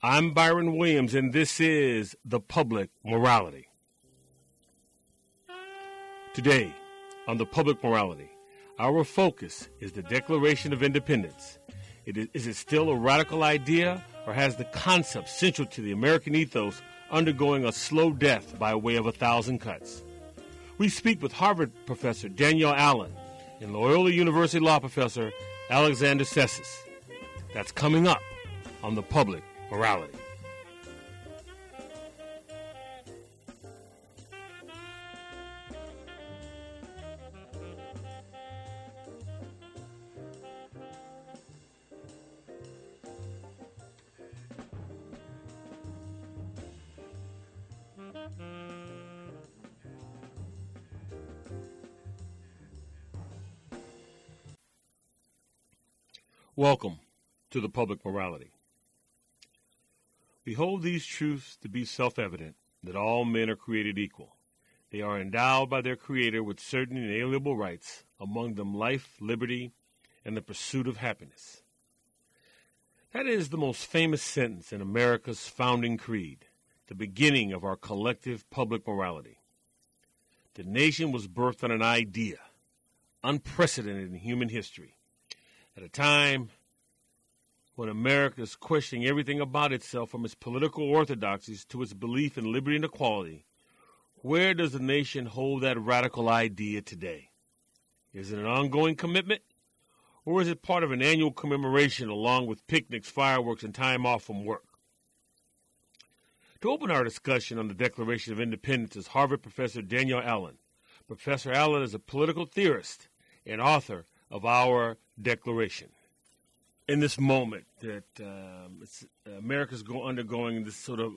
I'm Byron Williams, and this is The Public Morality. Today, on The Public Morality, our focus is the Declaration of Independence. It is, is it still a radical idea, or has the concept central to the American ethos undergoing a slow death by way of a thousand cuts? We speak with Harvard professor Danielle Allen and Loyola University law professor Alexander Tsesis. That's coming up on the public morality. Welcome to the public morality. We hold these truths to be self evident that all men are created equal. They are endowed by their Creator with certain inalienable rights, among them life, liberty, and the pursuit of happiness. That is the most famous sentence in America's founding creed, the beginning of our collective public morality. The nation was birthed on an idea, unprecedented in human history at a time when America is questioning everything about itself from its political orthodoxies to its belief in liberty and equality, where does the nation hold that radical idea today? Is it an ongoing commitment? Or is it part of an annual commemoration along with picnics, fireworks, and time off from work? To open our discussion on the Declaration of Independence is Harvard professor Danielle Allen. Professor Allen is a political theorist and author of our declaration. In this moment that um, America's go, undergoing this sort of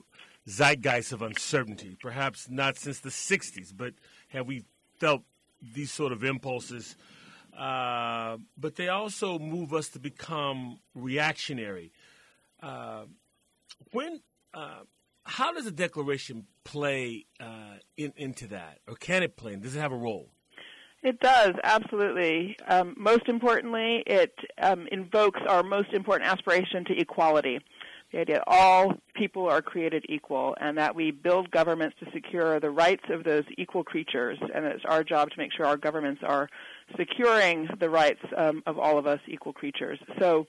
zeitgeist of uncertainty, perhaps not since the 60s, but have we felt these sort of impulses? Uh, but they also move us to become reactionary. Uh, when, uh, how does a declaration play uh, in, into that, or can it play? Does it have a role? It does, absolutely. Um, most importantly, it um, invokes our most important aspiration to equality. The idea that all people are created equal and that we build governments to secure the rights of those equal creatures, and it's our job to make sure our governments are securing the rights um, of all of us equal creatures. So,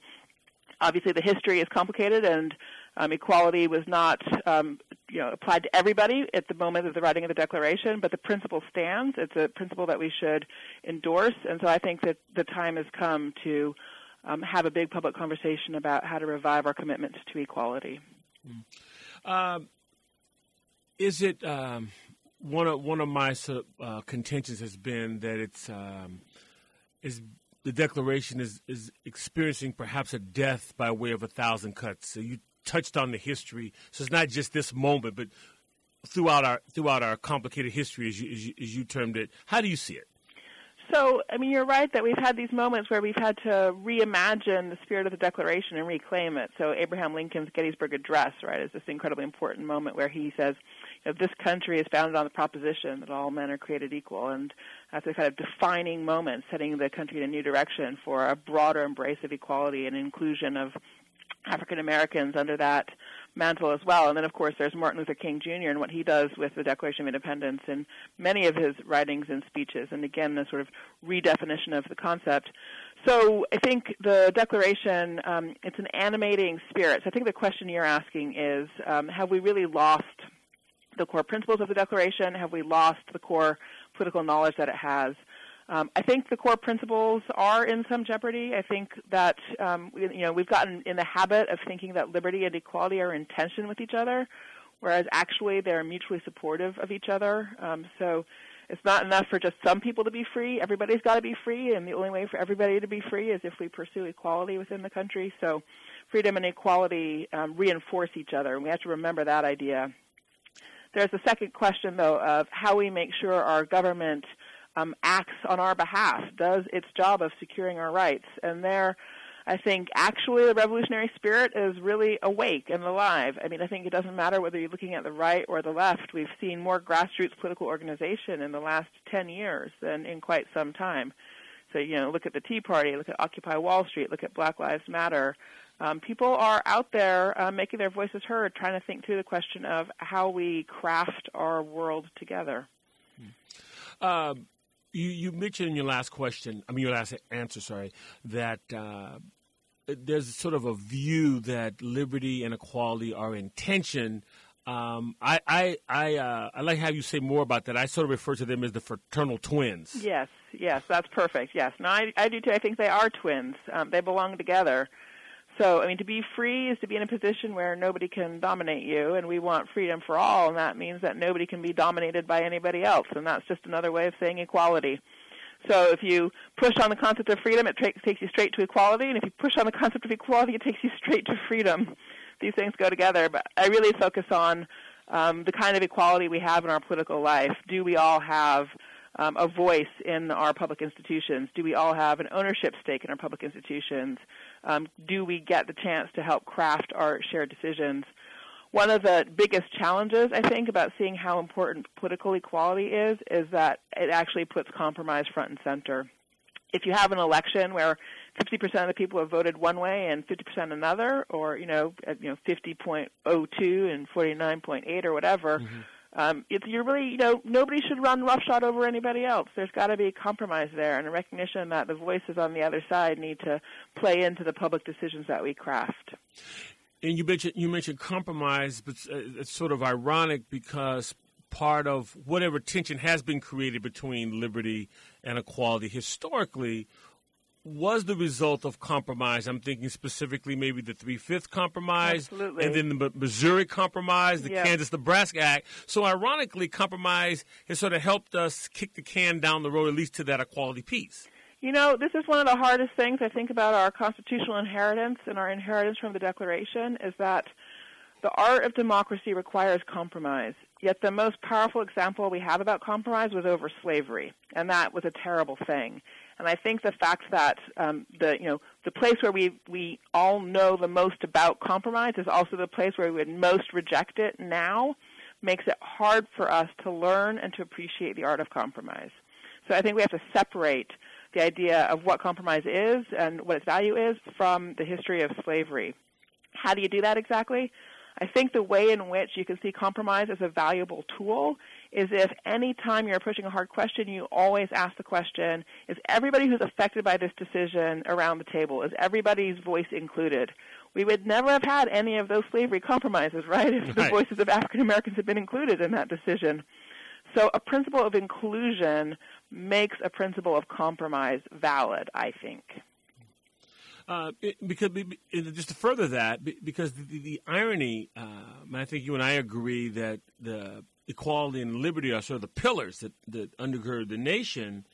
obviously, the history is complicated, and um, equality was not um, you know, applied to everybody at the moment of the writing of the Declaration, but the principle stands. It's a principle that we should endorse, and so I think that the time has come to um, have a big public conversation about how to revive our commitment to equality. Mm. Uh, is it um, one of one of my uh, contentions has been that it's um, is the Declaration is is experiencing perhaps a death by way of a thousand cuts. So you touched on the history. So it's not just this moment, but throughout our throughout our complicated history, as you, as you, as you termed it. How do you see it? So, I mean, you're right that we've had these moments where we've had to reimagine the spirit of the Declaration and reclaim it. So, Abraham Lincoln's Gettysburg Address, right, is this incredibly important moment where he says, you know, this country is founded on the proposition that all men are created equal. And that's a kind of defining moment, setting the country in a new direction for a broader embrace of equality and inclusion of African Americans under that mantle as well. And then, of course, there's Martin Luther King Jr. and what he does with the Declaration of Independence in many of his writings and speeches. And again, the sort of redefinition of the concept. So I think the Declaration, um, it's an animating spirit. So I think the question you're asking is, um, have we really lost the core principles of the Declaration? Have we lost the core political knowledge that it has? Um, I think the core principles are in some jeopardy. I think that um, you know we've gotten in the habit of thinking that liberty and equality are in tension with each other, whereas actually they're mutually supportive of each other. Um, so it's not enough for just some people to be free. Everybody's got to be free, and the only way for everybody to be free is if we pursue equality within the country. So freedom and equality um, reinforce each other, and we have to remember that idea. There's a second question, though, of how we make sure our government um, acts on our behalf, does its job of securing our rights. And there, I think actually the revolutionary spirit is really awake and alive. I mean, I think it doesn't matter whether you're looking at the right or the left. We've seen more grassroots political organization in the last 10 years than in quite some time. So you know, look at the Tea Party, look at Occupy Wall Street, look at Black Lives Matter. Um, people are out there uh, making their voices heard, trying to think through the question of how we craft our world together. Um, you, you mentioned in your last question, I mean your last answer, sorry, that uh, there's sort of a view that liberty and equality are in tension. Um, I I I, uh, I like how you say more about that. I sort of refer to them as the fraternal twins. Yes, yes, that's perfect. Yes, no, I, I do too. I think they are twins. Um, they belong together. So, I mean, to be free is to be in a position where nobody can dominate you, and we want freedom for all, and that means that nobody can be dominated by anybody else, and that's just another way of saying equality. So if you push on the concept of freedom, it tra- takes you straight to equality, and if you push on the concept of equality, it takes you straight to freedom. These things go together, but I really focus on um, the kind of equality we have in our political life. Do we all have um, a voice in our public institutions? Do we all have an ownership stake in our public institutions? Um, do we get the chance to help craft our shared decisions? One of the biggest challenges, I think, about seeing how important political equality is, is that it actually puts compromise front and center. If you have an election where 50% of the people have voted one way and 50% another, or you know, you know, 50.02 and 49.8 or whatever, mm-hmm. Um, it's you're really, you know, nobody should run roughshod over anybody else. There's got to be a compromise there, and a recognition that the voices on the other side need to play into the public decisions that we craft. And you mentioned you mentioned compromise, but uh, it's sort of ironic because part of whatever tension has been created between liberty and equality historically was the result of compromise. I'm thinking specifically maybe the Three Fifth Compromise, Absolutely. and then the Missouri Compromise, the yep. Kansas Nebraska Act. So, ironically, compromise has sort of helped us kick the can down the road, at least to that equality piece. You know, this is one of the hardest things I think about our constitutional inheritance and our inheritance from the Declaration is that the art of democracy requires compromise. Yet the most powerful example we have about compromise was over slavery, and that was a terrible thing. And I think the fact that um, the you know the place where we we all know the most about compromise is also the place where we would most reject it now makes it hard for us to learn and to appreciate the art of compromise. So I think we have to separate the idea of what compromise is and what its value is from the history of slavery. How do you do that exactly? I think the way in which you can see compromise as a valuable tool is if any time you're approaching a hard question, you always ask the question, is everybody who's affected by this decision around the table? Is everybody's voice included? We would never have had any of those slavery compromises, right, if the voices of African Americans had been included in that decision. So a principle of inclusion makes a principle of compromise valid, I think. Uh, because just to further that, because the, the, the irony, uh, I think you and I agree that the equality and liberty are sort of the pillars that, that undergird the nation,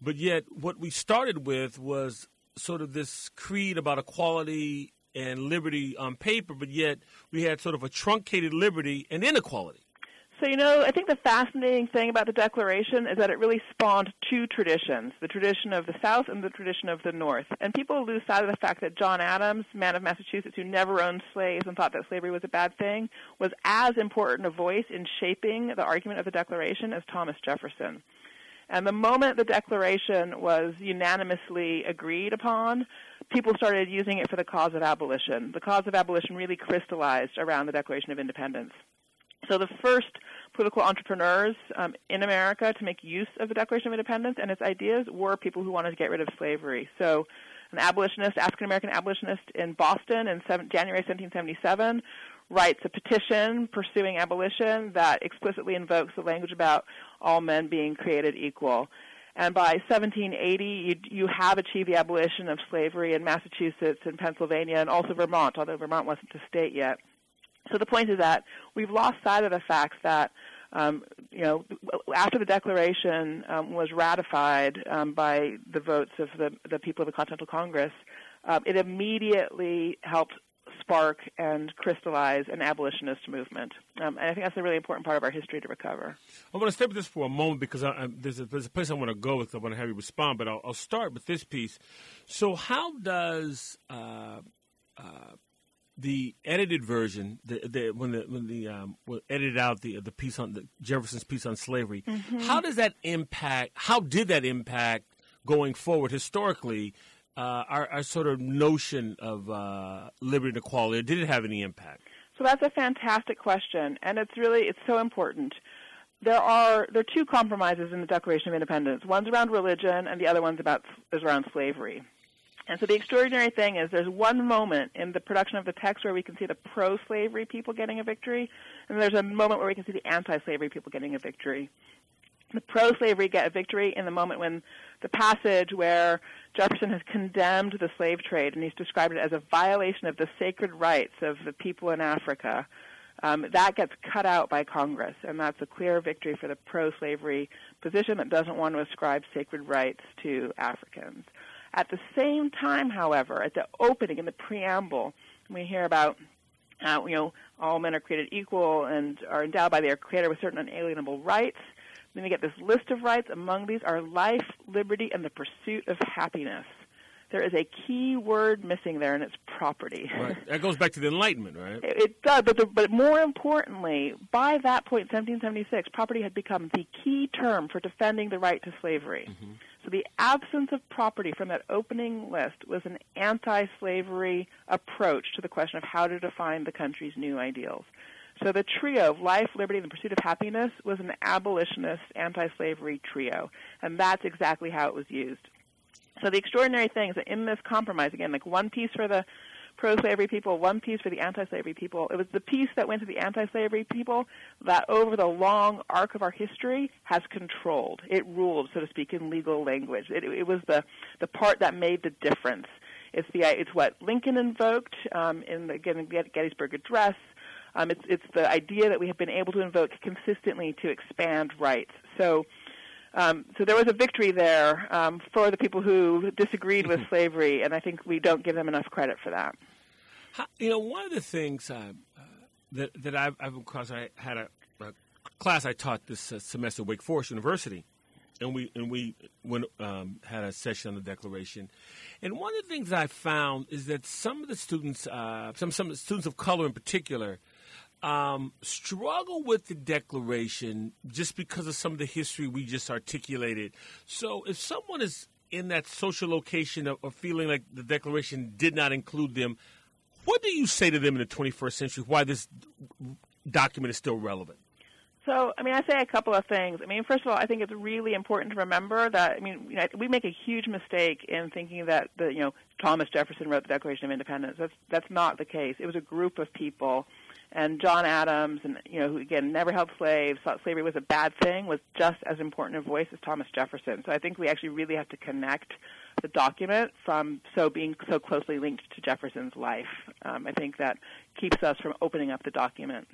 but yet what we started with was sort of this creed about equality and liberty on paper, but yet we had sort of a truncated liberty and inequality. So, you know, I think the fascinating thing about the Declaration is that it really spawned two traditions the tradition of the South and the tradition of the North. And people lose sight of the fact that John Adams, man of Massachusetts who never owned slaves and thought that slavery was a bad thing, was as important a voice in shaping the argument of the Declaration as Thomas Jefferson. And the moment the Declaration was unanimously agreed upon, people started using it for the cause of abolition. The cause of abolition really crystallized around the Declaration of Independence. So the first political entrepreneurs um, in America to make use of the Declaration of Independence and its ideas were people who wanted to get rid of slavery. So an abolitionist, African American abolitionist in Boston in seven, January 1777 writes a petition pursuing abolition that explicitly invokes the language about all men being created equal. And by 1780, you, you have achieved the abolition of slavery in Massachusetts and Pennsylvania and also Vermont, although Vermont wasn't a state yet. So the point is that we've lost sight of the fact that um, you know, after the Declaration um, was ratified um, by the votes of the, the people of the Continental Congress, um, it immediately helped spark and crystallize an abolitionist movement. Um, and I think that's a really important part of our history to recover. I want to stay with this for a moment because I, I, there's, a, there's, a, place I want to go with. I want to have you respond, but I'll, I'll start with this piece. So, how does uh, uh, the edited version, the, the when the when the um, edited out the the piece on the Jefferson's piece on slavery, mm-hmm. how does that impact? How did that impact going forward historically, uh, our, our, sort of notion of uh, liberty and equality? Did it have any impact? So that's a fantastic question, and it's really it's so important. There are there are two compromises in the Declaration of Independence. One's around religion, and the other one's about is around slavery. And so the extraordinary thing is there's one moment in the production of the text where we can see the pro-slavery people getting a victory, and there's a moment where we can see the anti-slavery people getting a victory the pro-slavery get a victory in the moment when the passage where Jefferson has condemned the slave trade and he's described it as a violation of the sacred rights of the people in Africa. Um, that gets cut out by Congress, and that's a clear victory for the pro-slavery position that doesn't want to ascribe sacred rights to Africans. At the same time, however, at the opening in the preamble, we hear about uh, you know all men are created equal and are endowed by their Creator with certain unalienable rights. Then we get this list of rights. Among these are life, liberty, and the pursuit of happiness. There is a key word missing there, and it's property. Right. That goes back to the Enlightenment, right? It, it does, but the, but more importantly, by that point, 1776, property had become the key term for defending the right to slavery. Mm-hmm. So the absence of property from that opening list was an anti-slavery approach to the question of how to define the country's new ideals. So the trio of life, liberty, and the pursuit of happiness was an abolitionist anti-slavery trio, and that's exactly how it was used. So the extraordinary thing is that in this compromise, again, like one piece for the pro-slavery people, one piece for the anti-slavery people. It was the piece that went to the anti-slavery people that over the long arc of our history has controlled. It ruled, so to speak, in legal language. It, it was the, the part that made the difference. It's the it's what Lincoln invoked um, in the Gettysburg Address. Um, it's, it's the idea that we have been able to invoke consistently to expand rights. So, um, so there was a victory there um, for the people who disagreed with slavery, and I think we don't give them enough credit for that. You know, one of the things uh, that that I've, I've across, I had a, a, class I taught this uh, semester at Wake Forest University, and we and we went, um, had a session on the Declaration. And one of the things I found is that some of the students, uh, some some of the students of color in particular, um, struggle with the Declaration just because of some of the history we just articulated. So if someone is in that social location of, of feeling like the Declaration did not include them, what do you say to them in the 21st century why this document is still relevant? So, I mean, I say a couple of things. I mean, first of all, I think it's really important to remember that, I mean, you know, we make a huge mistake in thinking that, the, you know, Thomas Jefferson wrote the Declaration of Independence. That's, that's not the case. It was a group of people and John Adams, and you know, who again never held slaves, thought slavery was a bad thing, was just as important a voice as Thomas Jefferson. So I think we actually really have to connect the document from so being so closely linked to Jefferson's life. Um, I think that keeps us from opening up the document.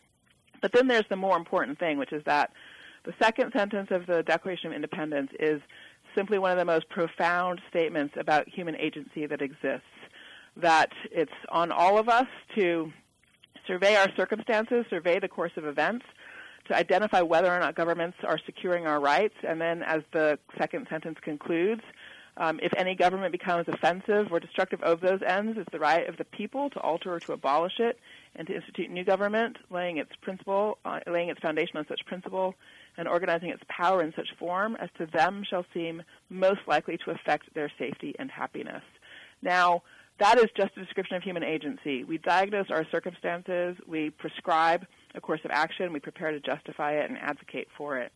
But then there's the more important thing, which is that the second sentence of the Declaration of Independence is simply one of the most profound statements about human agency that exists. That it's on all of us to survey our circumstances, survey the course of events, to identify whether or not governments are securing our rights, and then, as the second sentence concludes, um, if any government becomes offensive or destructive of those ends, it's the right of the people to alter or to abolish it, and to institute new government, laying its principle, uh, laying its foundation on such principle, and organizing its power in such form as to them shall seem most likely to affect their safety and happiness. Now, that is just a description of human agency. We diagnose our circumstances, we prescribe a course of action, we prepare to justify it and advocate for it.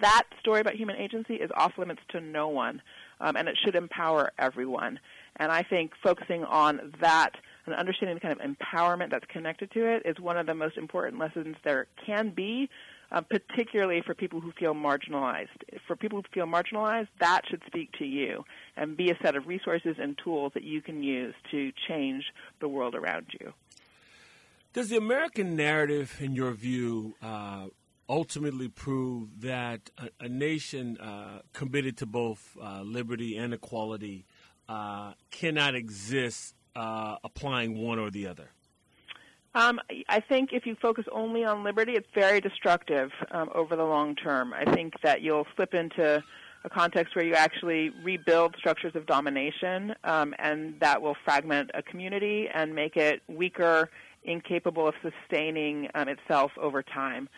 That story about human agency is off limits to no one, um, and it should empower everyone. And I think focusing on that and understanding the kind of empowerment that's connected to it is one of the most important lessons there can be uh, particularly for people who feel marginalized. For people who feel marginalized, that should speak to you and be a set of resources and tools that you can use to change the world around you. Does the American narrative, in your view, uh, ultimately prove that a, a nation uh, committed to both uh, liberty and equality uh, cannot exist uh, applying one or the other? Um, I think if you focus only on liberty, it's very destructive um, over the long term. I think that you'll slip into a context where you actually rebuild structures of domination, um, and that will fragment a community and make it weaker, incapable of sustaining um, itself over time.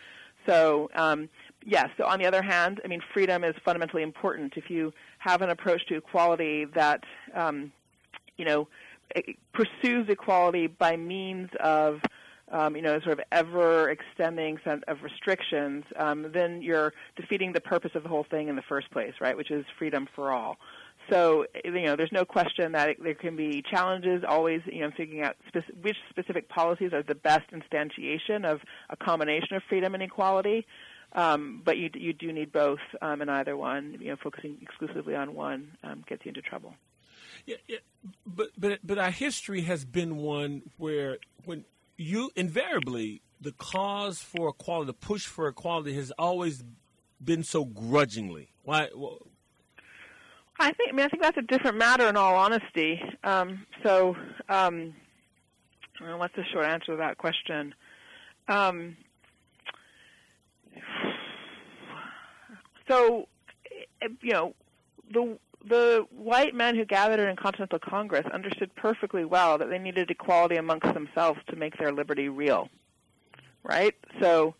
So, um, yes. So, on the other hand, I mean, freedom is fundamentally important. If you have an approach to equality that, um, you know, pursues equality by means of um, you know, sort of ever extending set of restrictions, um, then you're defeating the purpose of the whole thing in the first place, right? Which is freedom for all. So, you know, there's no question that it, there can be challenges always, you know, figuring out which specific policies are the best instantiation of a combination of freedom and equality. Um, but you, you do need both, um, and either one, you know, focusing exclusively on one um, gets you into trouble. Yeah, yeah, but but but our history has been one where when you invariably the cause for equality, the push for equality, has always been so grudgingly. Why? Well, I think. I mean, I think that's a different matter. In all honesty, um, so um, well, what's the short answer to that question? Um, so, you know, the the white men who gathered in Continental Congress understood perfectly well that they needed equality amongst themselves to make their liberty real. Right? So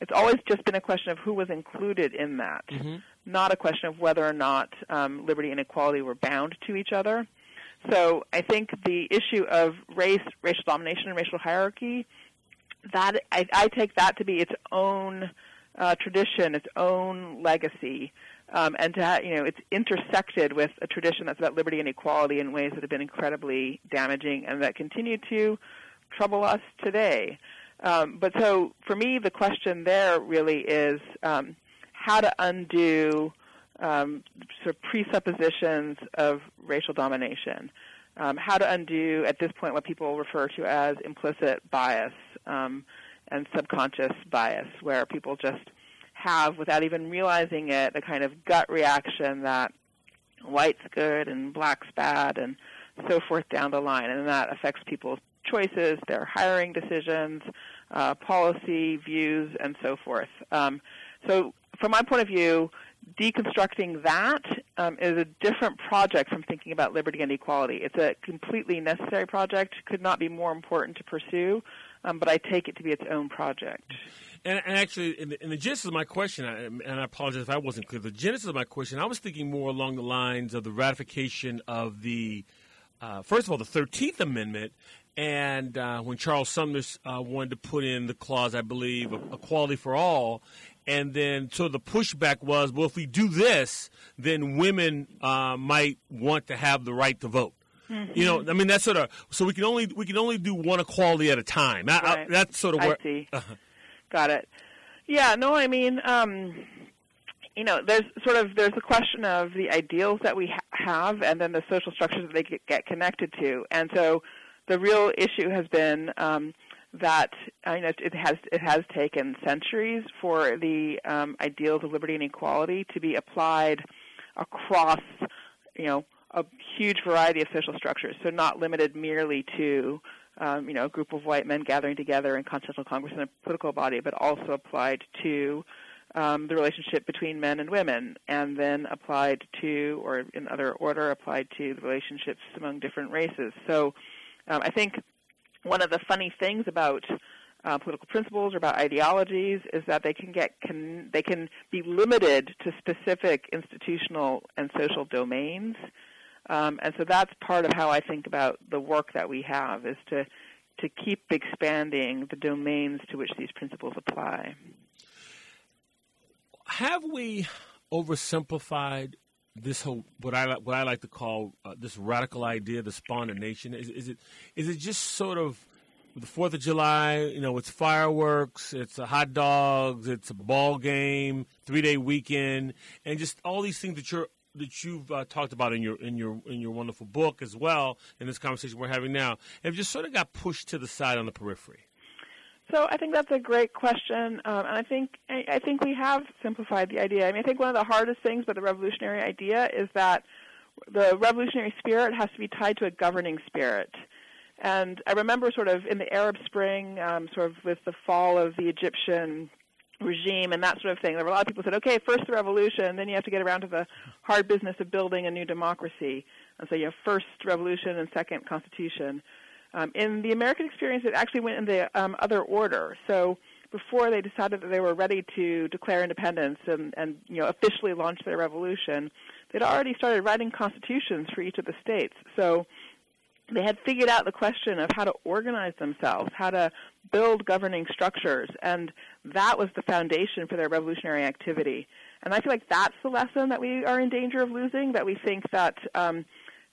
it's always just been a question of who was included in that, mm-hmm. not a question of whether or not um, liberty and equality were bound to each other. So I think the issue of race, racial domination, and racial hierarchy, that I, I take that to be its own uh, tradition, its own legacy um, and to you know it's intersected with a tradition that's about liberty and equality in ways that have been incredibly damaging and that continue to trouble us today. Um, but so for me, the question there really is um, how to undo um, sort of presuppositions of racial domination. Um, how to undo at this point what people refer to as implicit bias um, and subconscious bias, where people just have, without even realizing it, a kind of gut reaction that white's good and black's bad and so forth down the line. And that affects people's choices, their hiring decisions, uh, policy views, and so forth. Um, so, from my point of view, deconstructing that um, is a different project from thinking about liberty and equality. It's a completely necessary project, could not be more important to pursue, um, but I take it to be its own project. And, and actually, in the, in the, genesis of my question, and I apologize if I wasn't clear, the genesis of my question, I was thinking more along the lines of the ratification of the, uh, first of all, the 13th Amendment, and uh, when Charles Sumner uh, wanted to put in the clause, I believe, of equality for all, and then so the pushback was, well, if we do this, then women uh, might want to have the right to vote. Mm-hmm. You know, I mean, that's sort of so we can only we can only do one equality at a time. Right. I, that's sort of where. I see. Uh-huh. Got it. Yeah. No, I mean, um, you know, there's sort of there's a question of the ideals that we ha- have, and then the social structures that they get, get connected to, and so the real issue has been um, that uh, you know, it has it has taken centuries for the um, ideals of liberty and equality to be applied across you know a huge variety of social structures. So not limited merely to um, you know a group of white men gathering together in Continental Congress in a political body, but also applied to um, the relationship between men and women, and then applied to, or in other order, applied to the relationships among different races. So um, I think one of the funny things about uh, political principles or about ideologies is that they can get can, they can be limited to specific institutional and social domains, um, and so that's part of how I think about the work that we have is to to keep expanding the domains to which these principles apply. Have we oversimplified this whole what I what I like to call uh, this radical idea, the spawn of nation? Is, is it is it just sort of the Fourth of July? You know, it's fireworks, it's hot dogs, it's a ball game, three day weekend, and just all these things that you're that you've uh, talked about in your in your in your wonderful book as well in this conversation we're having now have just sort of got pushed to the side on the periphery. So I think that's a great question, um, and I think I think we have simplified the idea. I mean, I think one of the hardest things about the revolutionary idea is that the revolutionary spirit has to be tied to a governing spirit. And I remember sort of in the Arab Spring, um, sort of with the fall of the Egyptian regime and that sort of thing. There were a lot of people said, okay, first the revolution, then you have to get around to the hard business of building a new democracy. And so you have first revolution and second constitution. Um, in the American experience, it actually went in the um, other order. So before they decided that they were ready to declare independence and, and you know officially launch their revolution, they'd already started writing constitutions for each of the states. So they had figured out the question of how to organize themselves, how to build governing structures, and that was the foundation for their revolutionary activity. And I feel like that's the lesson that we are in danger of losing. That we think that um,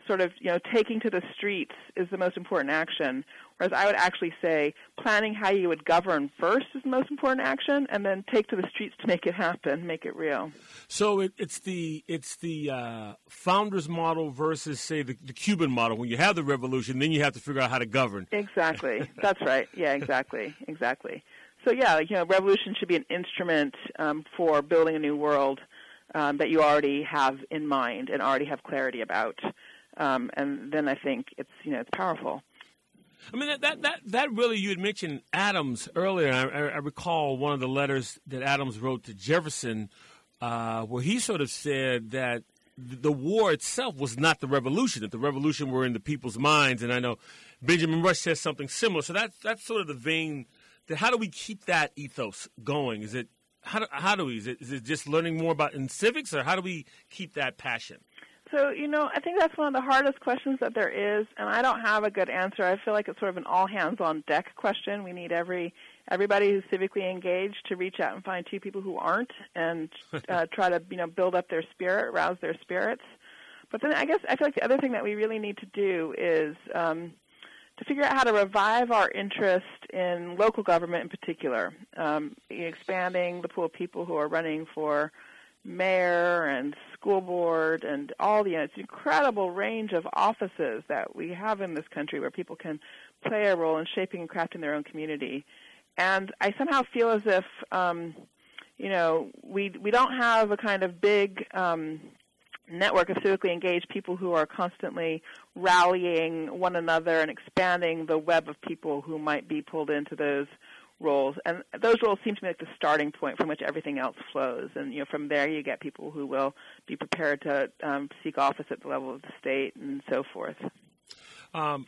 sort of you know taking to the streets is the most important action, whereas I would actually say planning how you would govern first is the most important action, and then take to the streets to make it happen, make it real. So it, it's the it's the uh, founders model versus say the, the Cuban model. When you have the revolution, then you have to figure out how to govern. Exactly. That's right. Yeah. Exactly. Exactly. So yeah, you know, revolution should be an instrument um, for building a new world um, that you already have in mind and already have clarity about, um, and then I think it's you know it's powerful. I mean that that that really you had mentioned Adams earlier. I, I recall one of the letters that Adams wrote to Jefferson, uh, where he sort of said that the war itself was not the revolution; that the revolution were in the people's minds. And I know Benjamin Rush says something similar. So that's that's sort of the vein that how do we keep that ethos going? Is it how do, how do we? Is it, is it just learning more about in civics, or how do we keep that passion? So, you know, I think that's one of the hardest questions that there is, and I don't have a good answer. I feel like it's sort of an all hands on deck question. We need every everybody who's civically engaged to reach out and find two people who aren't and uh, try to, you know, build up their spirit, rouse their spirits. But then I guess I feel like the other thing that we really need to do is um, to figure out how to revive our interest in local government in particular, um, expanding the pool of people who are running for mayor and school board and all the it's an incredible range of offices that we have in this country where people can play a role in shaping and crafting their own community. And I somehow feel as if um, you know we we don't have a kind of big um, network of civically engaged people who are constantly rallying one another and expanding the web of people who might be pulled into those roles. And those roles seem to be like the starting point from which everything else flows. And you know, from there you get people who will be prepared to um, seek office at the level of the state and so forth. Um,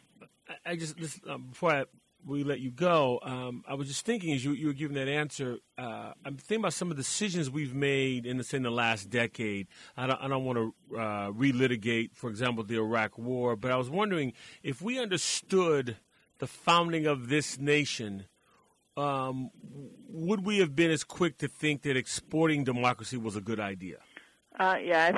I just this, um, before I we let you go, um, I was just thinking as you, you were giving that answer, uh, I'm thinking about some of the decisions we've made in the, in the last decade. I don't, I don't want to uh, relitigate, for example, the Iraq War, but I was wondering if we understood the founding of this nation, um, would we have been as quick to think that exporting democracy was a good idea? Uh, yeah,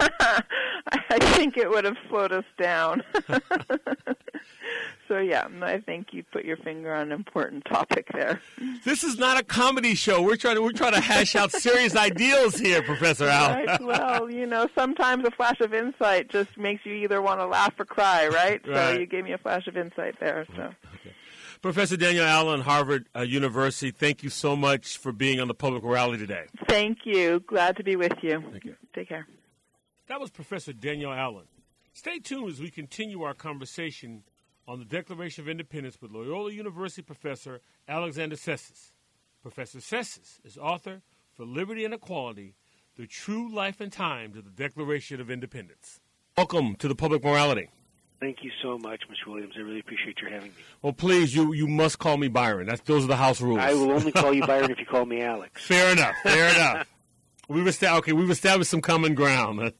I think it would have slowed us down. so yeah, I think you put your finger on an important topic there. This is not a comedy show. We're trying to we're trying to hash out serious ideals here, Professor Al. Right. Well, you know, sometimes a flash of insight just makes you either want to laugh or cry, right? right. So you gave me a flash of insight there. So. Okay. Professor Danielle Allen, Harvard uh, University, thank you so much for being on the Public Morality today. Thank you. Glad to be with you. Thank you. Take care. That was Professor Danielle Allen. Stay tuned as we continue our conversation on the Declaration of Independence with Loyola University professor Alexander Tsesis. Professor Tsesis is author for Liberty and Equality, The True Life and Times of the Declaration of Independence. Welcome to the Public Morality. Thank you so much, Mr. Williams. I really appreciate your having me. Well, please, you, you must call me Byron. That's, those are the house rules. I will only call you Byron if you call me Alex. Fair enough. Fair enough. We've established, okay, we've established some common ground.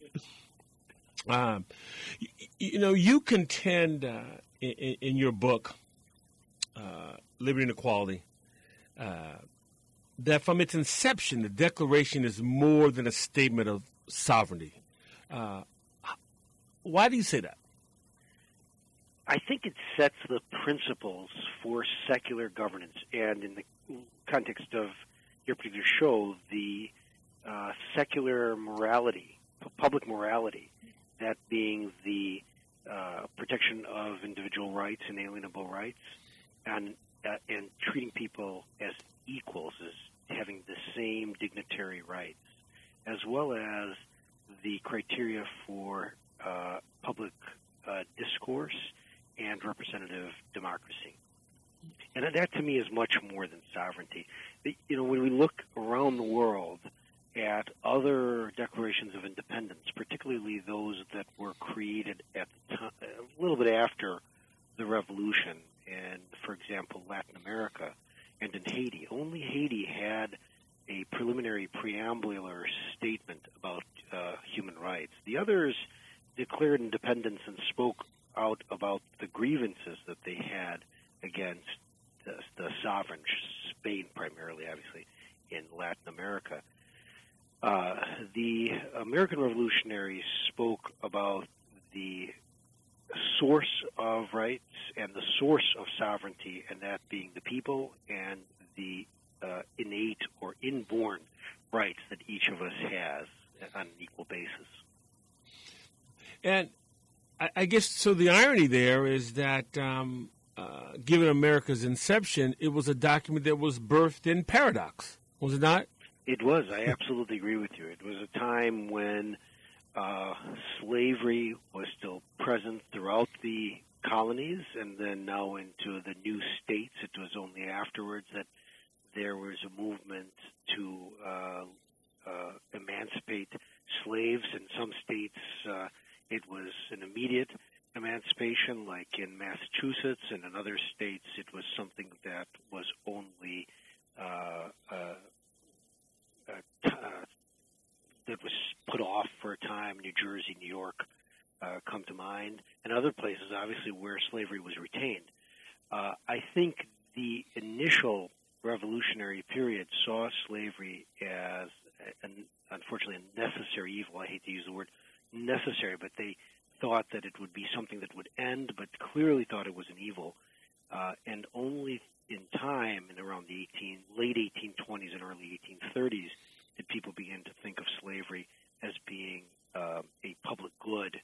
um, you, you, know, you contend uh, in, in your book, uh, Liberty and Equality, uh, that from its inception, the Declaration is more than a statement of sovereignty. Uh, why do you say that? I think it sets the principles for secular governance, and in the context of your particular show, the uh, secular morality, public morality, that being the uh, protection of individual rights, and alienable rights, and uh, and treating people as equals, as having the same dignitary rights, as well as the criteria for uh, public uh, discourse and representative democracy. And that, to me, is much more than sovereignty. You know, when we look around the world at other declarations of independence, particularly those that were created at the time, a little bit after the revolution, in, for example, Latin America and in Haiti. Only Haiti had a preliminary preambular statement about uh, human rights. The others declared independence and spoke out about the grievances that they had against the, the sovereign, Spain primarily, obviously, in Latin America. Uh, the American revolutionaries spoke about the source of rights and the source of sovereignty, and that being the people and the uh, innate or inborn rights that each of us has on an equal basis. And I, I guess so. The irony there is that, um, uh, given America's inception, it was a document that was birthed in paradox, was it not? It was. I absolutely agree with you. It was a time when uh, slavery was still present throughout the colonies, and then now into the new states. It was only afterwards that there was a movement to uh, uh, emancipate slaves. In some states, uh, it was an immediate emancipation, like in Massachusetts, and in other states, it was something that was only uh, uh, uh, that was put off for a time. New Jersey, New York uh, come to mind, and other places, obviously, where slavery was retained. Uh, I think the initial revolutionary period saw slavery as, an, unfortunately, a necessary evil. I hate to use the word necessary, but they thought that it would be something that would end, but clearly thought it was an evil. Uh, and only in time, in around the 18, late 1820s and early 1830s, did people begin to think of slavery as being uh, a public good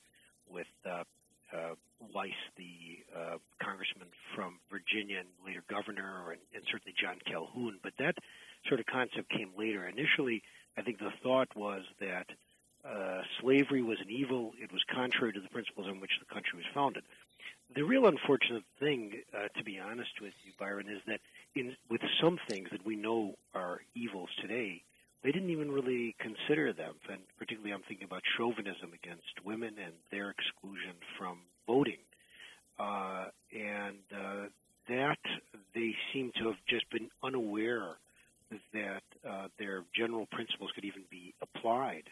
with uh, uh, Wise, the uh, congressman from Virginia and later governor, and, and certainly John Calhoun. But that sort of concept came later. Initially, I think the thought was that uh, slavery was an evil. It was contrary to the principles on which the country was founded. The real unfortunate thing, uh, to be honest with you, Byron, is that in, with some things that we know are evils today, they didn't even really consider them. And particularly, I'm thinking about chauvinism against women and their exclusion from voting. Uh, and uh, that they seem to have just been unaware that uh, their general principles could even be applied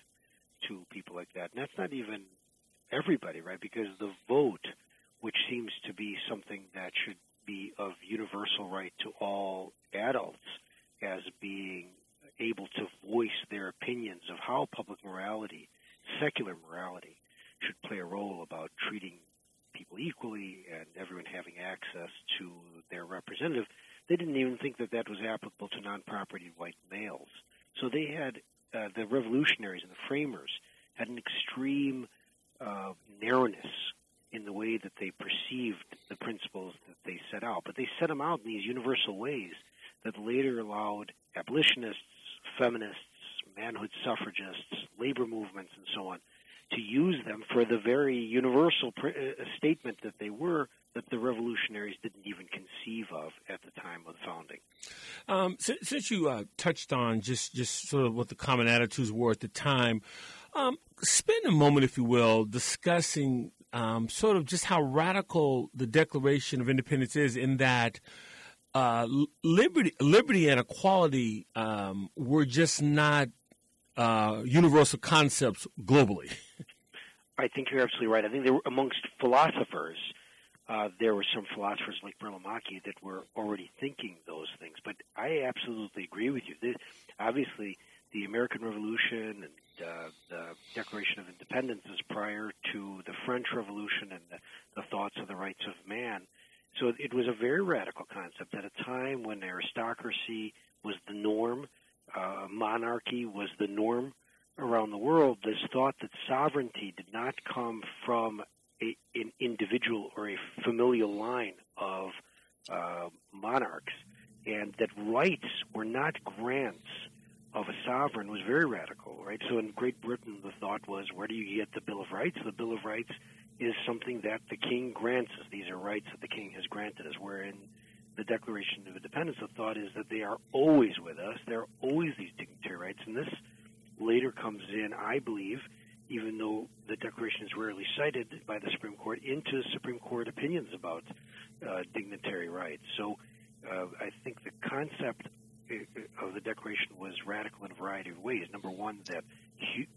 to people like that. And that's not even everybody, right? Because the vote, which seems to be something that should be of universal right to all adults as being able to voice their opinions of how public morality, secular morality, should play a role about treating people equally and everyone having access to their representative, they didn't even think that that was applicable to non-property white males. So they had uh, the revolutionaries and the framers had an extreme uh, narrowness in the way that they perceived the principles that they set out. But they set them out in these universal ways that later allowed abolitionists, feminists, manhood suffragists, labor movements, and so on to use them for the very universal pr- uh, statement that they were that the revolutionaries didn't even conceive of at the time of the founding. Um, since, since, you uh, touched on just, just sort of what the common attitudes were at the time, um, spend a moment, if you will, discussing um, sort of just how radical the Declaration of Independence is in that uh, liberty, liberty and equality um, were just not uh, universal concepts globally. I think you're absolutely right. I think they were amongst philosophers, uh, there were some philosophers like Burlamaqui that were already thinking those things. But I absolutely agree with you. This, obviously, the American Revolution and uh, the Declaration of Independence is prior to the French Revolution and the, the thoughts of the rights of man. So it was a very radical concept at a time when aristocracy was the norm, uh, monarchy was the norm around the world. This thought that sovereignty did not come from a, an individual or a familial line of uh, monarchs, and that rights were not grants of a sovereign was very radical, right? So in Great Britain, the thought was, where do you get the Bill of Rights? The Bill of Rights is something that the king grants us. These are rights that the king has granted us. Where in the Declaration of Independence, the thought is that they are always with us. There are always these dignitary rights, and this later comes in, I believe, even though the Declaration is rarely cited by the Supreme Court, into Supreme Court opinions about uh, dignitary rights. So uh, I think the concept uh, of the Declaration was radical in a variety of ways. Number one, that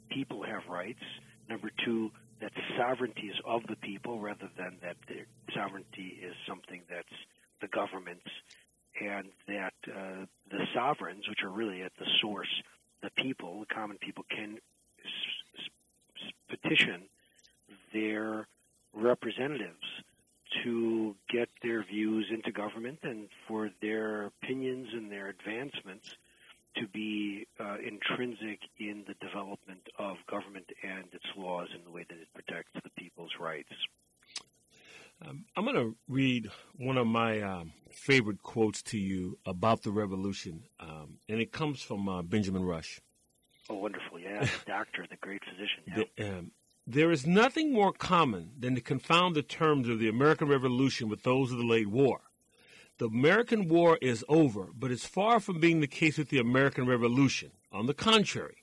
people have rights. Number two, that sovereignty is of the people rather than that the sovereignty is something that's the government's, and that uh, the sovereigns, which are really at the source, the people, the common people, can s- s- petition their representatives to get their views into government and for their opinions and their advancements to be uh, intrinsic in the development of government and its laws in the way that it protects the people's rights. Um, I'm going to read one of my um, favorite quotes to you about the revolution, um, and it comes from uh, Benjamin Rush. Oh, wonderful. Yeah, the doctor, the great physician. Yeah. The, um, there is nothing more common than to confound the terms of the American Revolution with those of the late war. The American War is over, but it's far from being the case with the American Revolution. On the contrary,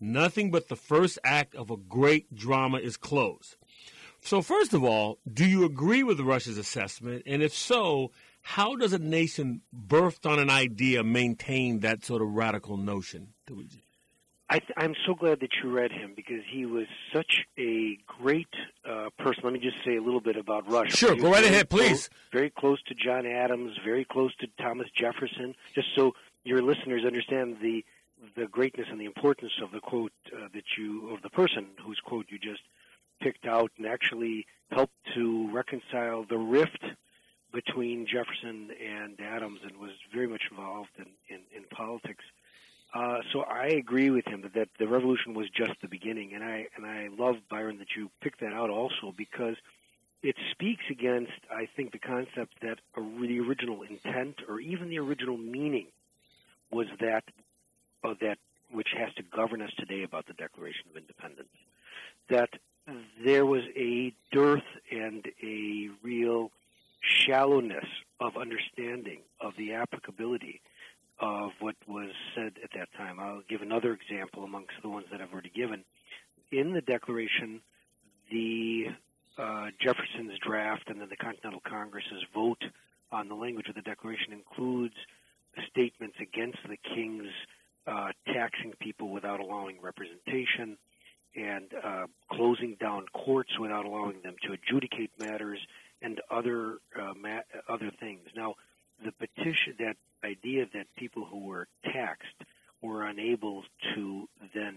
nothing but the first act of a great drama is closed. So, first of all, do you agree with Rush's assessment? And if so, how does a nation birthed on an idea maintain that sort of radical notion? I, I'm so glad that you read him because he was such a great uh, person. Let me just say a little bit about Rush. Sure, go right ahead, please. Close, very close to John Adams, very close to Thomas Jefferson. Just so your listeners understand the the greatness and the importance of the quote uh, that you of the person whose quote you just picked out, and actually helped to reconcile the rift between Jefferson and Adams, and was very much involved in in, in politics. Uh, so I agree with him that, that the revolution was just the beginning, and I and I love Byron that you picked that out also because it speaks against I think the concept that a, the original intent or even the original meaning was that uh, that which has to govern us today about the Declaration of Independence. That there was a dearth and a real shallowness of understanding of the applicability of what was said at that time. I'll give another example amongst the ones that I've already given. In the Declaration, the uh, Jefferson's draft and then the Continental Congress's vote on the language of the Declaration includes statements against the king's uh, taxing people without allowing representation and uh, closing down courts without allowing them to adjudicate matters and other uh, ma- other things. Now, the petition that idea that people who were taxed were unable to then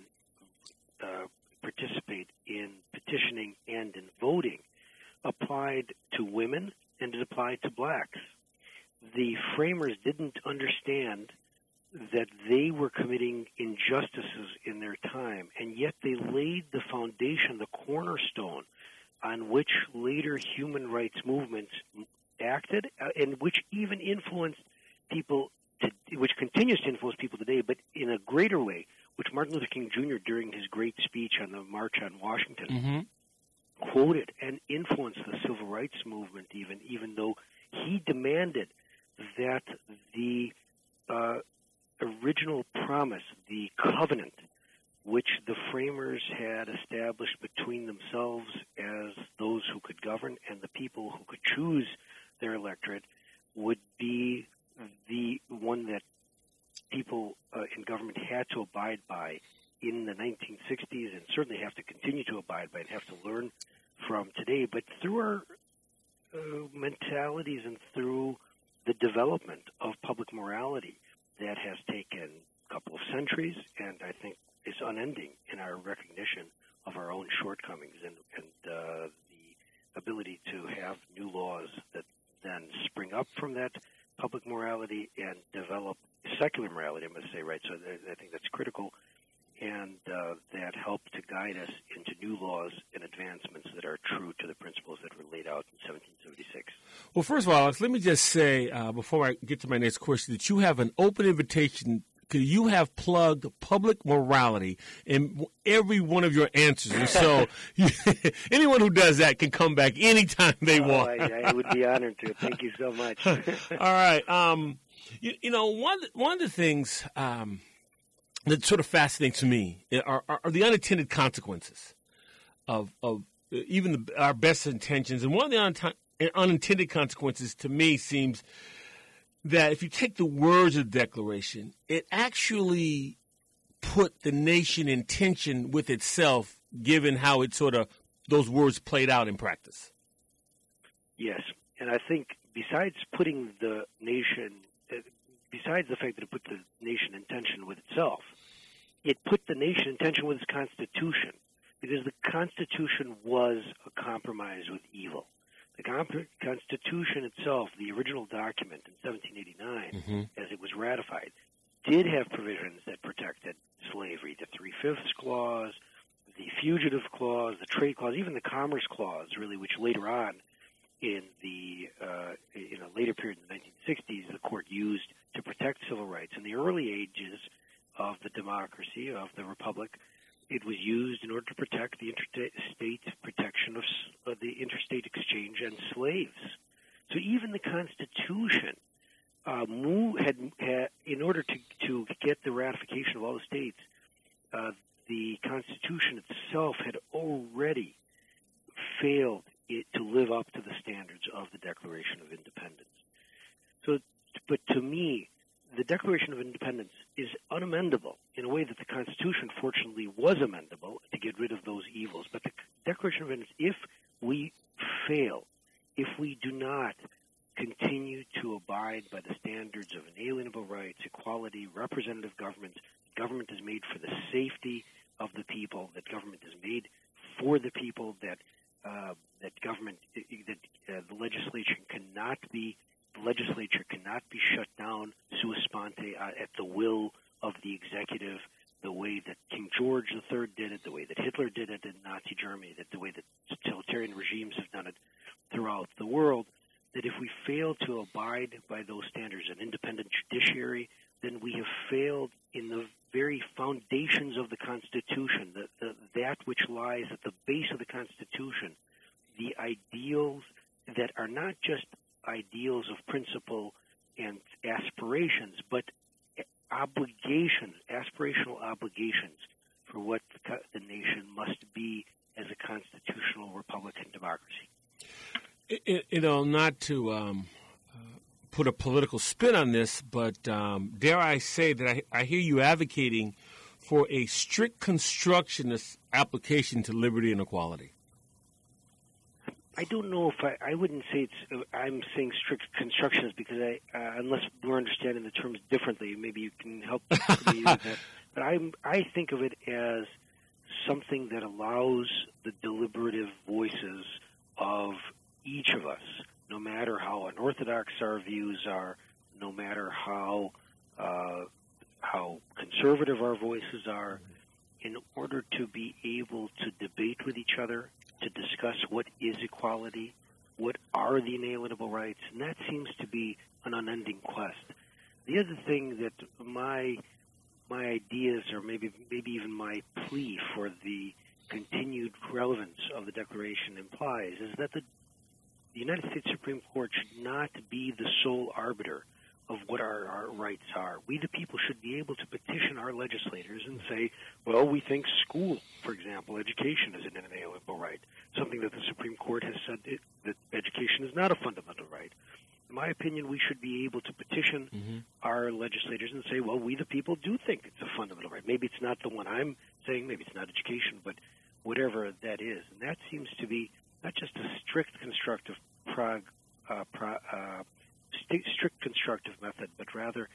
uh, participate in petitioning and in voting applied to women and it applied to blacks. The framers didn't understand that they were committing injustices in their time, and yet they laid the foundation, the cornerstone, on which later human rights movements acted, uh, and which even influenced people, to, which continues to influence people today, but in a greater way, which Martin Luther King Jr. during his great speech on the March on Washington mm-hmm. quoted and influenced the civil rights movement, even even though he demanded that the uh, original promise, the covenant, which the framers had established between themselves as those who could govern and the people who could choose their electorate, would be the one that people uh, in government had to abide by in the 1960s and certainly have to continue to abide by and have to learn from today. But through our uh, mentalities and through the development of public morality that has taken a couple of centuries and I think is unending in our recognition of our own shortcomings and, and uh, the ability to have new laws that then spring up from that public morality and develop secular morality, I must say, right? So I think that's critical, and uh, that help to guide us into new laws and advancements that are true to the principles that were laid out in 1776. Well, first of all, Alex, let me just say uh, before I get to my next question that you have an open invitation you have plugged public morality in every one of your answers. And so anyone who does that can come back anytime they oh, want. I, I, would be honored to. Thank you so much. All right. Um, you, you, know, one, one of the things um, that sort of fascinates me are, are, are the unintended consequences of, of even the, our best intentions. And one of the un- unintended consequences to me seems – that if you take the words of the Declaration, it actually put the nation in tension with itself, given how it sort of those words played out in practice. Yes, and I think besides putting the nation, uh, besides the fact that it put the nation in tension with itself, it put the nation in tension with its constitution because the Constitution was a compromise with evil. The Constitution itself, the original document in 1789, mm-hmm. as it was ratified, did have provisions that protected slavery. The Three Fifths Clause, the Fugitive Clause, the Trade Clause, even the Commerce Clause, really, which later on, in the uh, in a later period in the 1960s, the court used to protect civil rights. In the early ages of the democracy of the republic, it was used in order to protect the interstate protection of uh, the interstate exchange and slaves. So even the Constitution uh, had, had, in order to, to get the ratification of all the states, uh, the Constitution itself had already failed it to live up to the standards of the Declaration of Independence. So, but to me, the Declaration of Independence is unamendable in a way that the Constitution, fortunately, was amendable to get rid of those evils. But the Declaration of Independence, if we fail, if we do not continue to abide by the standards of inalienable rights, equality, representative government, government is made for the safety of the people, that government is made for the people, that uh, that government, that uh, the legislation cannot be legislature cannot be shut down sua sponte uh, at the will of the executive, the way that King George III did it, the way that Hitler did it in Nazi Germany, that the way that totalitarian regimes have done it throughout the world. That if we fail to abide by those standards, an independent judiciary, then we have failed in the very foundations of the Constitution, the, the, that which lies at the base of the Constitution, the ideals that are not just ideals of principle and aspirations, but obligations, aspirational obligations for what the, nation must be as a constitutional republican democracy. You know, not to um, uh, put a political spin on this, but um, dare I say that I, I hear you advocating for a strict constructionist application to liberty and equality. I don't know if I, I wouldn't say it's. I'm saying strict constructions because I, uh, unless we're understanding the terms differently, maybe you can help me use that. But I, I think of it as something that allows the deliberative voices of each of us, no matter how unorthodox our views are, no matter how uh, how conservative our voices are, in order to be able to debate with each other to discuss what is equality, what are the inalienable rights, and that seems to be an unending quest. The other thing that my my ideas, or maybe maybe even my plea for the continued relevance of the Declaration implies, is that the, the United States Supreme Court should not be the sole arbiter of what our, our rights are. We, the people, should be able to petition our legislators and say, well, we think school, for example, education is an inalienable right, something that the Supreme Court has said it, that education is not a fundamental right. In my opinion, we should be able to petition mm-hmm. our legislators and say, well, we, the people, do think it's a fundamental right. Maybe it's not the one I'm saying, maybe it's not education, but whatever that is. And that seems to be not just a strict constructive prog, uh, pro, uh, strict constructive method, but rather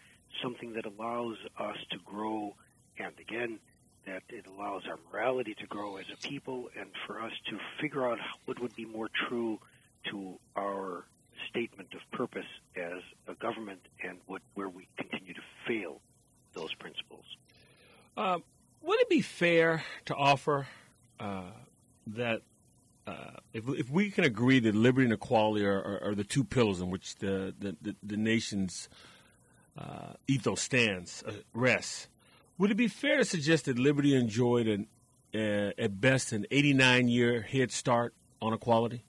something that allows us to grow, and again, that it allows our morality to grow as a people, and for us to figure out what would be more true to our statement of purpose as a government, and what where we continue to fail those principles. Uh, would it be fair to offer uh, that uh, if, if we can agree that liberty and equality are, are, are the two pillars on which the, the, the, the nation's uh, ethos stands, uh, rests, would it be fair to suggest that liberty enjoyed an, uh, at best an 89 year head start on equality?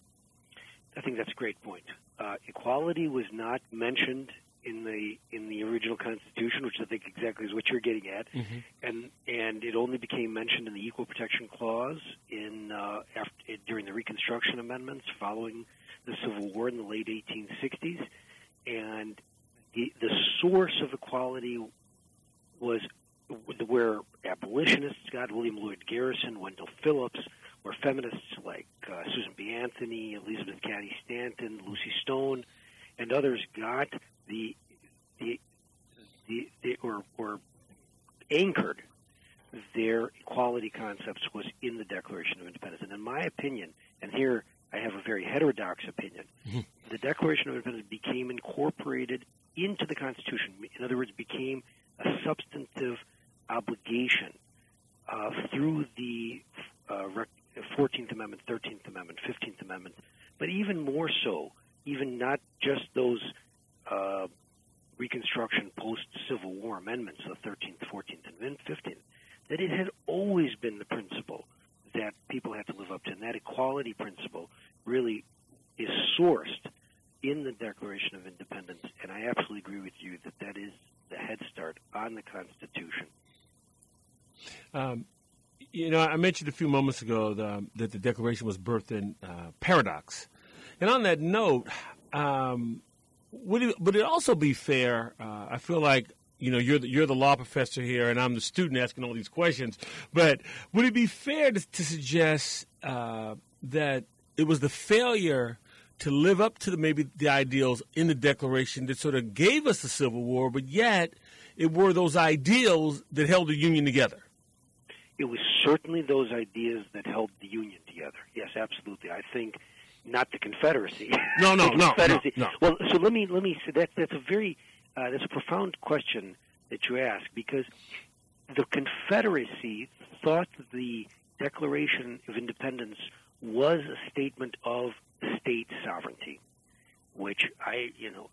I think that's a great point. Uh, equality was not mentioned in the in the original Constitution, which I think exactly is what you're getting at, mm-hmm. and and it only became mentioned in the Equal Protection Clause in uh, after, during the Reconstruction amendments following the Civil War in the late 1860s, and the the source of equality was where abolitionists, Scott William Lloyd Garrison, Wendell Phillips, where feminists like uh, Susan B. Anthony, Elizabeth Cady Stanton, Lucy Stone, and others got the the the, the or, or anchored their equality concepts was in the Declaration of Independence. And in my opinion, and here I have a very heterodox opinion, mm-hmm. the Declaration of Independence became incorporated into the Constitution. In other words, became a substantive obligation uh, through the uh, 14th Amendment, 13th Amendment, 15th Amendment, but even more so, even not just those uh, Reconstruction post Civil War amendments, the 13th, 14th, and 15th, that it had always been the principle that people had to live up to. And that equality principle really is sourced in the Declaration of Independence. And I absolutely agree with you that that is the head start on the Constitution. Um, you know, I mentioned a few moments ago the, that the Declaration was birthed in uh, paradox. And on that note, um, would it, would it also be fair? Uh, I feel like you know you're the, you're the law professor here, and I'm the student asking all these questions. But would it be fair to, to suggest uh, that it was the failure to live up to the, maybe the ideals in the Declaration that sort of gave us the Civil War, but yet it were those ideals that held the Union together? It was certainly those ideas that held the Union together. Yes, absolutely. I think not the Confederacy. No, no, no, Confederacy. no, no. Well, so let me let me say that that's a very uh, that's a profound question that you ask because the Confederacy thought the Declaration of Independence was a statement of state sovereignty, which I you know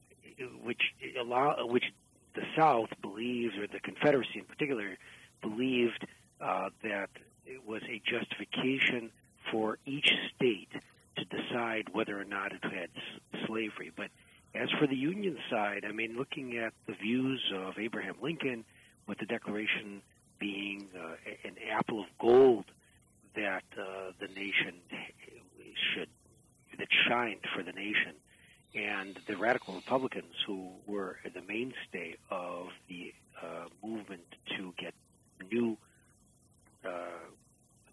which allow which the South believed, or the Confederacy in particular, believed uh, that it was a justification for each state to decide whether or not it had s- slavery. But as for the Union side, I mean, looking at the views of Abraham Lincoln, with the Declaration being uh, an apple of gold that uh, the nation should that shined for the nation, and the radical Republicans who were the mainstay of the uh, movement to get new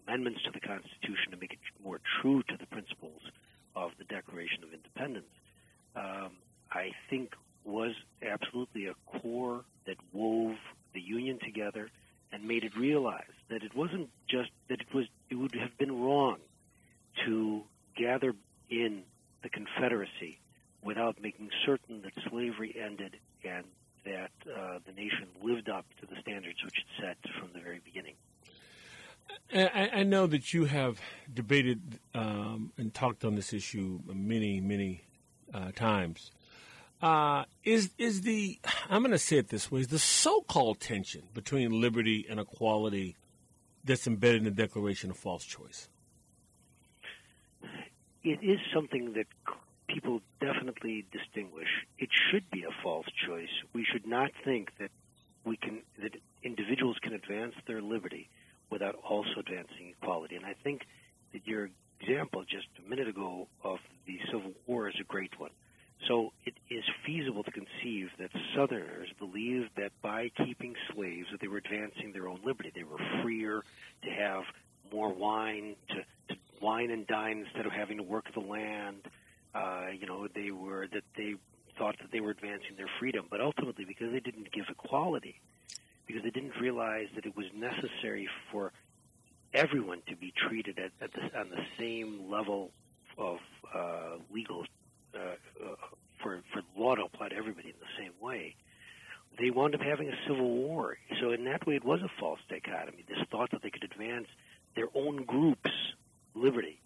amendments to the Constitution to make it more true to the principles of the Declaration of Independence, um, I think was absolutely a core that wove the Union together and made it realize that it wasn't just that it was it would have been wrong to gather in the Confederacy without making certain that slavery ended and that uh, the nation lived up to the standards which it set from the very beginning. I, I know that you have debated um, and talked on this issue many, many uh, times. Uh, is is the I'm going to say it this way: is the so-called tension between liberty and equality that's embedded in the Declaration a false choice? It is something that people definitely distinguish. It should be a false choice. We should not think that we can that individuals can advance their liberty without also advancing equality. And I think that your example just a minute ago of the Civil War is a great one. So it is feasible to conceive that Southerners believed that by keeping slaves that they were advancing their own liberty. They were freer to have more wine, to, to wine and dine instead of having to work the land. Uh, you know, they were that they thought that they were advancing their freedom, but ultimately because they didn't give equality, because they didn't realize that it was necessary everyone to be treated at, at the, on the same level of uh, legal uh, uh, for for law to apply to everybody in the same way. They wound up having a civil war. So in that way, it was a false dichotomy. This thought that they could advance their own group's liberty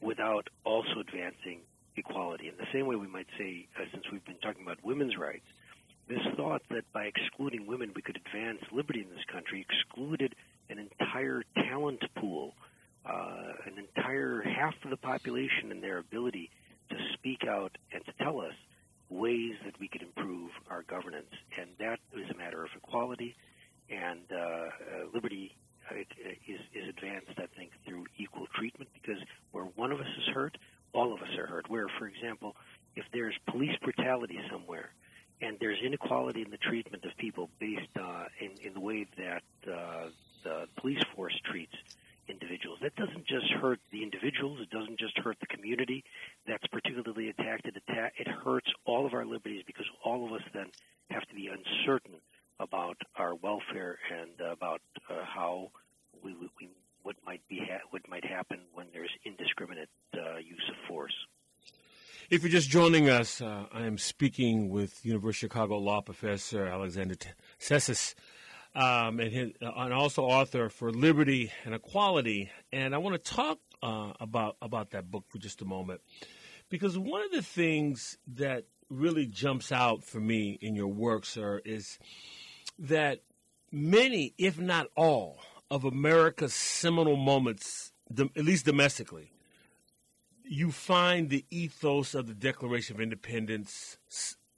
without also advancing equality. In the same way, we might say, uh, since we've been talking about women's rights, this thought that by excluding women we could advance liberty in this country excluded an entire talent pool, uh, an entire half of the population and their ability to speak out and to tell us ways that we could improve our governance. And that is a matter of equality and uh, uh, liberty uh, is, is advanced, I think, through equal treatment because where one of us is hurt, all of us are hurt. Where, for example, if there's police brutality somewhere, and there's inequality in the treatment of people based uh, in, in the way that uh, police force treats individuals. That doesn't just hurt the individuals. It doesn't just hurt the community that's particularly attacked. It, it hurts all of our liberties because all of us then have to be uncertain about our welfare and about uh, how we, we, what might be ha- what might happen when there's indiscriminate uh, use of force. If you're just joining us, uh, I am speaking with University of Chicago law professor Alexander Tsesis, um, and, his, uh, and also author for Liberty and Equality. And I want to talk uh, about about that book for just a moment, because one of the things that really jumps out for me in your work, sir, is that many, if not all, of America's seminal moments, at least domestically, you find the ethos of the Declaration of Independence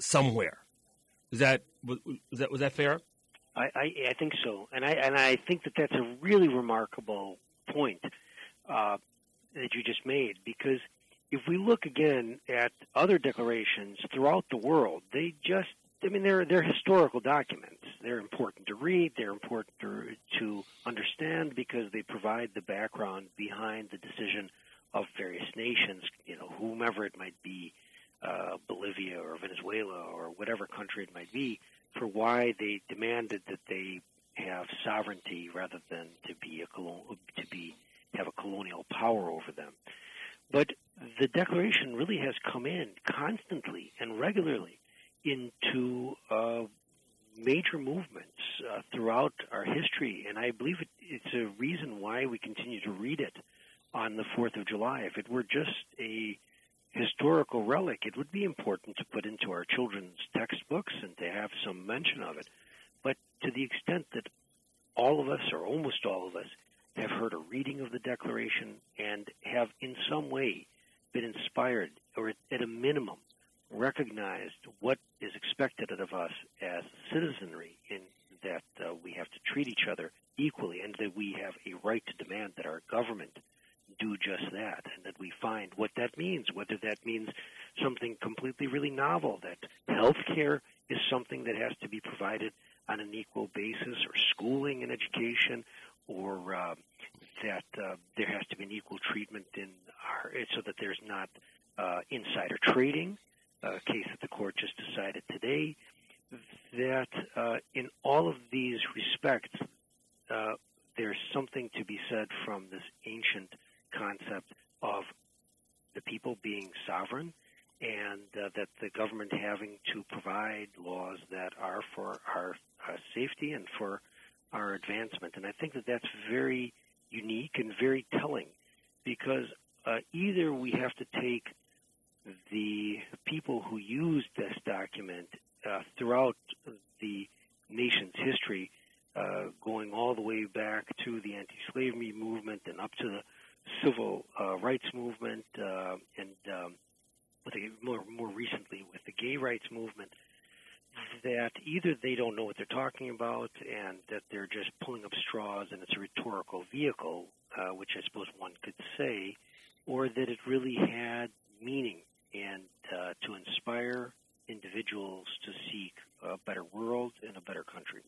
somewhere. Is that was that was that fair? I, I, I think so, and I and I think that that's a really remarkable point uh, that you just made because if we look again at other declarations throughout the world, they just I mean, they're they're historical documents. They're important to read. They're important to, to understand because they provide the background behind the decision of various nations. You know, whomever it might be, uh, Bolivia or Venezuela or whatever country it might be, for why they demanded that they have sovereignty rather than to be a to be have a colonial power over them. But the Declaration really has come in constantly and regularly into uh, major movements uh, throughout our history, and I believe it, it's a reason why we continue to read it on the 4th of July. If it were just a historical relic, it would be important to put into our children's textbooks and to have some mention of it. But to the extent that all of us, or almost all of us, have heard a reading of the Declaration and have in some way been inspired, or at a minimum, recognized what is expected of us as citizenry in that uh, we have to treat each other equally and that we have a right to demand that our government do just that and that we find what that means, whether that means something completely really novel, that health care is something that has to be provided on an equal basis, or schooling and education, or uh, that uh, there has to be an equal treatment in our, so that there's not uh, insider trading, uh, case that the court just decided today, that uh, in all of these respects, uh, there's something to be said from this ancient concept of the people being sovereign and uh, that the government having to provide laws that are for our, our safety and for our advancement. And I think that that's very unique and very telling because uh, either we have to take the people who used this document uh, throughout the nation's history, uh, going all the way back to the anti-slavery movement and up to the civil uh, rights movement, uh, and um, more more recently with the gay rights movement, that either they don't know what they're talking about and that they're just pulling up straws and it's a rhetorical vehicle, uh, which I suppose one could say, or that it really had meaning and uh, to inspire individuals to seek a better world and a better country.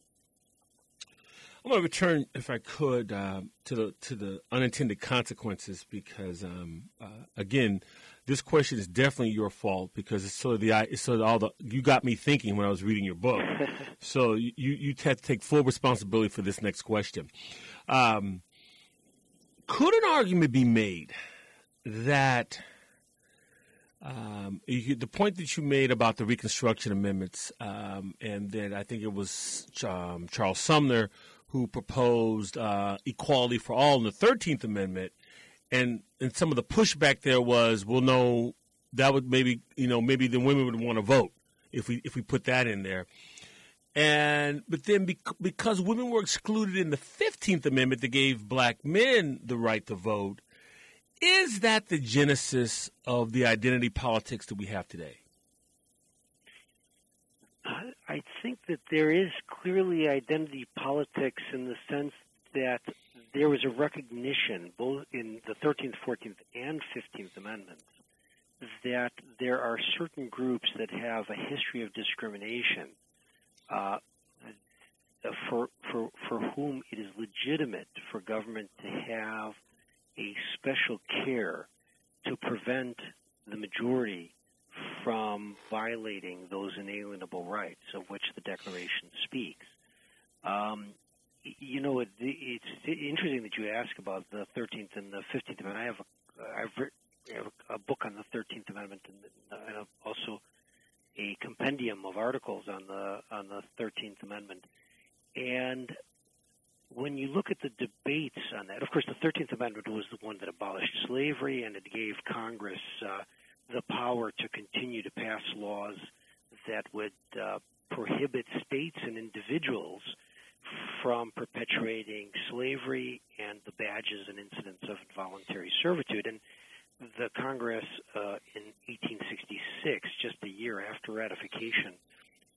I'm going to return, if I could, uh, to the to the unintended consequences because, um, uh, again, this question is definitely your fault because it's sort of the it's sort of all the you got me thinking when I was reading your book. so you you have to take full responsibility for this next question. Um, could an argument be made that um, you, the point that you made about the Reconstruction Amendments, um, and that I think it was um, Charles Sumner who proposed uh, equality for all in the Thirteenth Amendment, and and some of the pushback there was, well, no, that would maybe you know maybe the women would want to vote if we if we put that in there. And but then because women were excluded in the Fifteenth Amendment that gave black men the right to vote, is that the genesis of the identity politics that we have today? I think that there is clearly identity politics in the sense that there was a recognition, both in the 13th, 14th, and 15th Amendments, that there are certain groups that have a history of discrimination. Uh, for for for whom it is legitimate for government to have a special care to prevent the majority from violating those inalienable rights of which the Declaration speaks. Um, you know, it, it's interesting that you ask about the 13th and the 15th Amendment. I have a, I've written, I have a book on the 13th Amendment and, and also a compendium of articles on the on the 13th Amendment. And when you look at the debates on that, of course, the 13th Amendment was the one that abolished slavery and it gave Congress uh, the power to continue to pass laws that would uh, prohibit states and individuals from perpetuating slavery and the badges and incidents of involuntary servitude. And the Congress uh, in 1866, just a year after ratification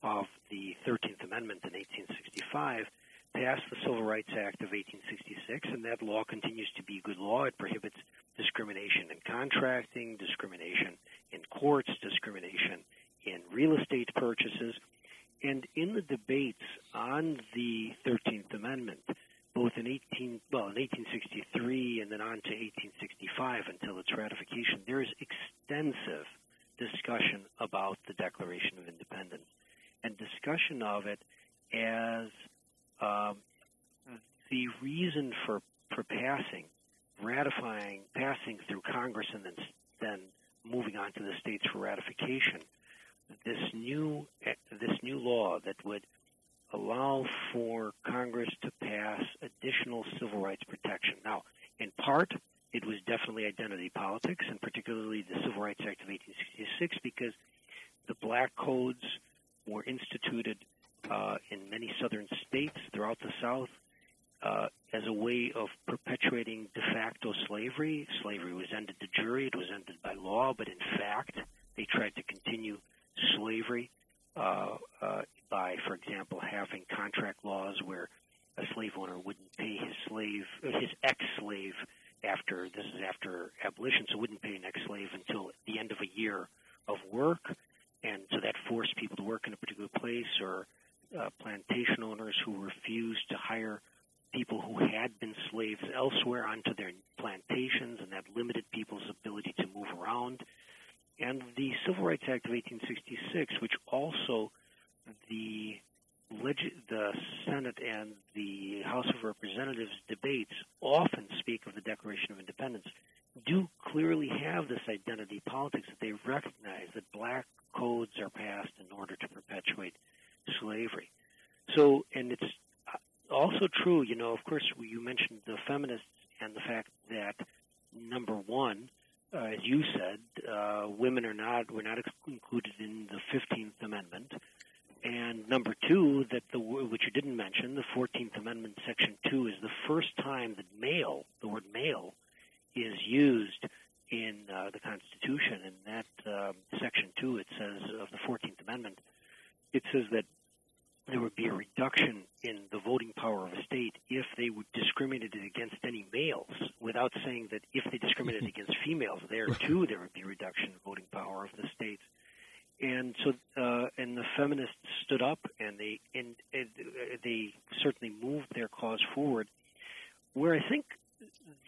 of the 13th Amendment in 1865, passed the Civil Rights Act of 1866, and that law continues to be good law. It prohibits discrimination in contracting, discrimination in courts, discrimination in real estate purchases. And in the debates on the 13th Amendment, both in 18 well in 1863 and then on to 1865 until its ratification, there is extensive discussion about the Declaration of Independence and discussion of it as um, the reason for for passing, ratifying, passing through Congress, and then then moving on to the states for ratification this new this new law that would allow for Congress to pass additional civil rights protection. Now, in part, it was definitely identity politics, and particularly the Civil Rights Act of 1866, because the black codes were instituted uh, in many southern states throughout the South uh, as a way of perpetuating de facto slavery. Slavery was ended de jure, it was ended by law, but in fact, they tried to continue slavery uh, uh, by, for example, having contract laws where a slave owner wouldn't pay his slave, his ex-slave, after this is after abolition, so wouldn't pay an ex-slave until the end of a year of work, and so that forced people to work in a particular place, or uh, plantation owners who refused to hire people who had been slaves elsewhere onto their plantations, and that limited people's ability to move around and the Civil Rights Act of 1866, which also the the Senate and the House of Representatives debates often speak of the Declaration of Independence, do clearly have this identity politics that they recognize that black codes are passed in order to perpetuate slavery. So, and it's also true, you know, of course, you mentioned the feminists and the fact that number one, uh, as you said, uh, women are not were not included in the Fifteenth Amendment, and number two, that the which you didn't mention, the Fourteenth Amendment, Section Two, is the first time that male, the word male, is used in uh, the Constitution. In that um, Section Two, it says of the Fourteenth Amendment, it says that there would be a reduction in the voting power of a state if they would discriminated against any males, without saying that if they discriminated against females, there too there would be reduction in voting power of the states. And so, uh, and the feminists stood up, and they and, and they certainly moved their cause forward. Where I think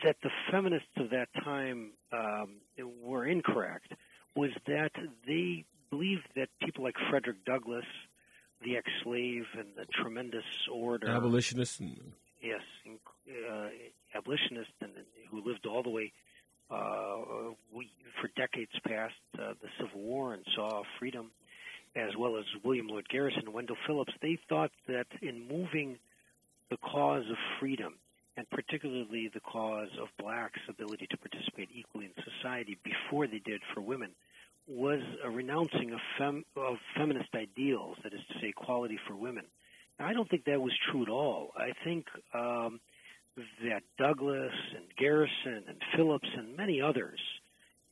that the feminists of that time um, were incorrect was that they believed that people like Frederick Douglass the ex-slave and the tremendous orator, abolitionist, and... yes, uh, abolitionist, and who lived all the way uh, we, for decades past uh, the Civil War and saw freedom, as well as William Lloyd Garrison and Wendell Phillips. They thought that in moving the cause of freedom, and particularly the cause of blacks' ability to participate equally in society before they did for women, was a renouncing of, fem, of feminist ideals, that is to say, equality for women. Now, I don't think that was true at all. I think um, that Douglass and Garrison and Phillips and many others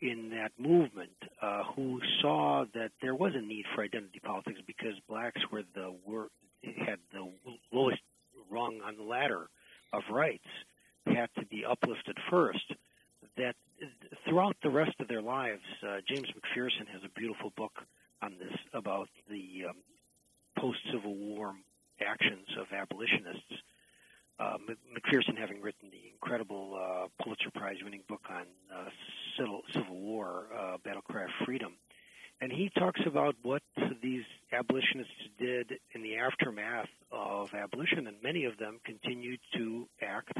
in that movement uh, who saw that there was a need for identity politics because blacks were the were had the lowest rung on the ladder of rights had to be uplifted first that throughout the rest of their lives, uh, James McPherson has a beautiful book on this about the um, post-Civil War actions of abolitionists. Uh, McPherson, having written the incredible uh, Pulitzer Prize-winning book on uh, Civil, Civil War, uh, Freedom, and he talks about what these abolitionists did in the aftermath of abolition, and many of them continued to act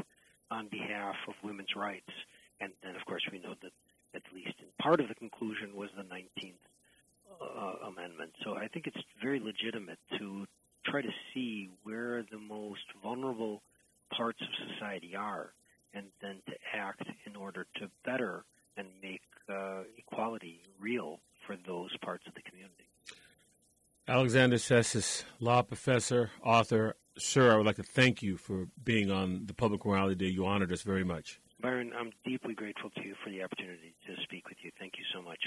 on behalf of women's rights. And then, of course, we know that at least in part of the conclusion was the 19th uh, Amendment. So I think it's very legitimate to try to see where the most vulnerable parts of society are and then to act in order to better and make uh, equality real for those parts of the community. Alexander Tsesis, law professor, author. Sir, I would like to thank you for being on the Public Morality Day. You honored us very much. Byron, I'm deeply grateful to you for the opportunity to speak with you. Thank you so much.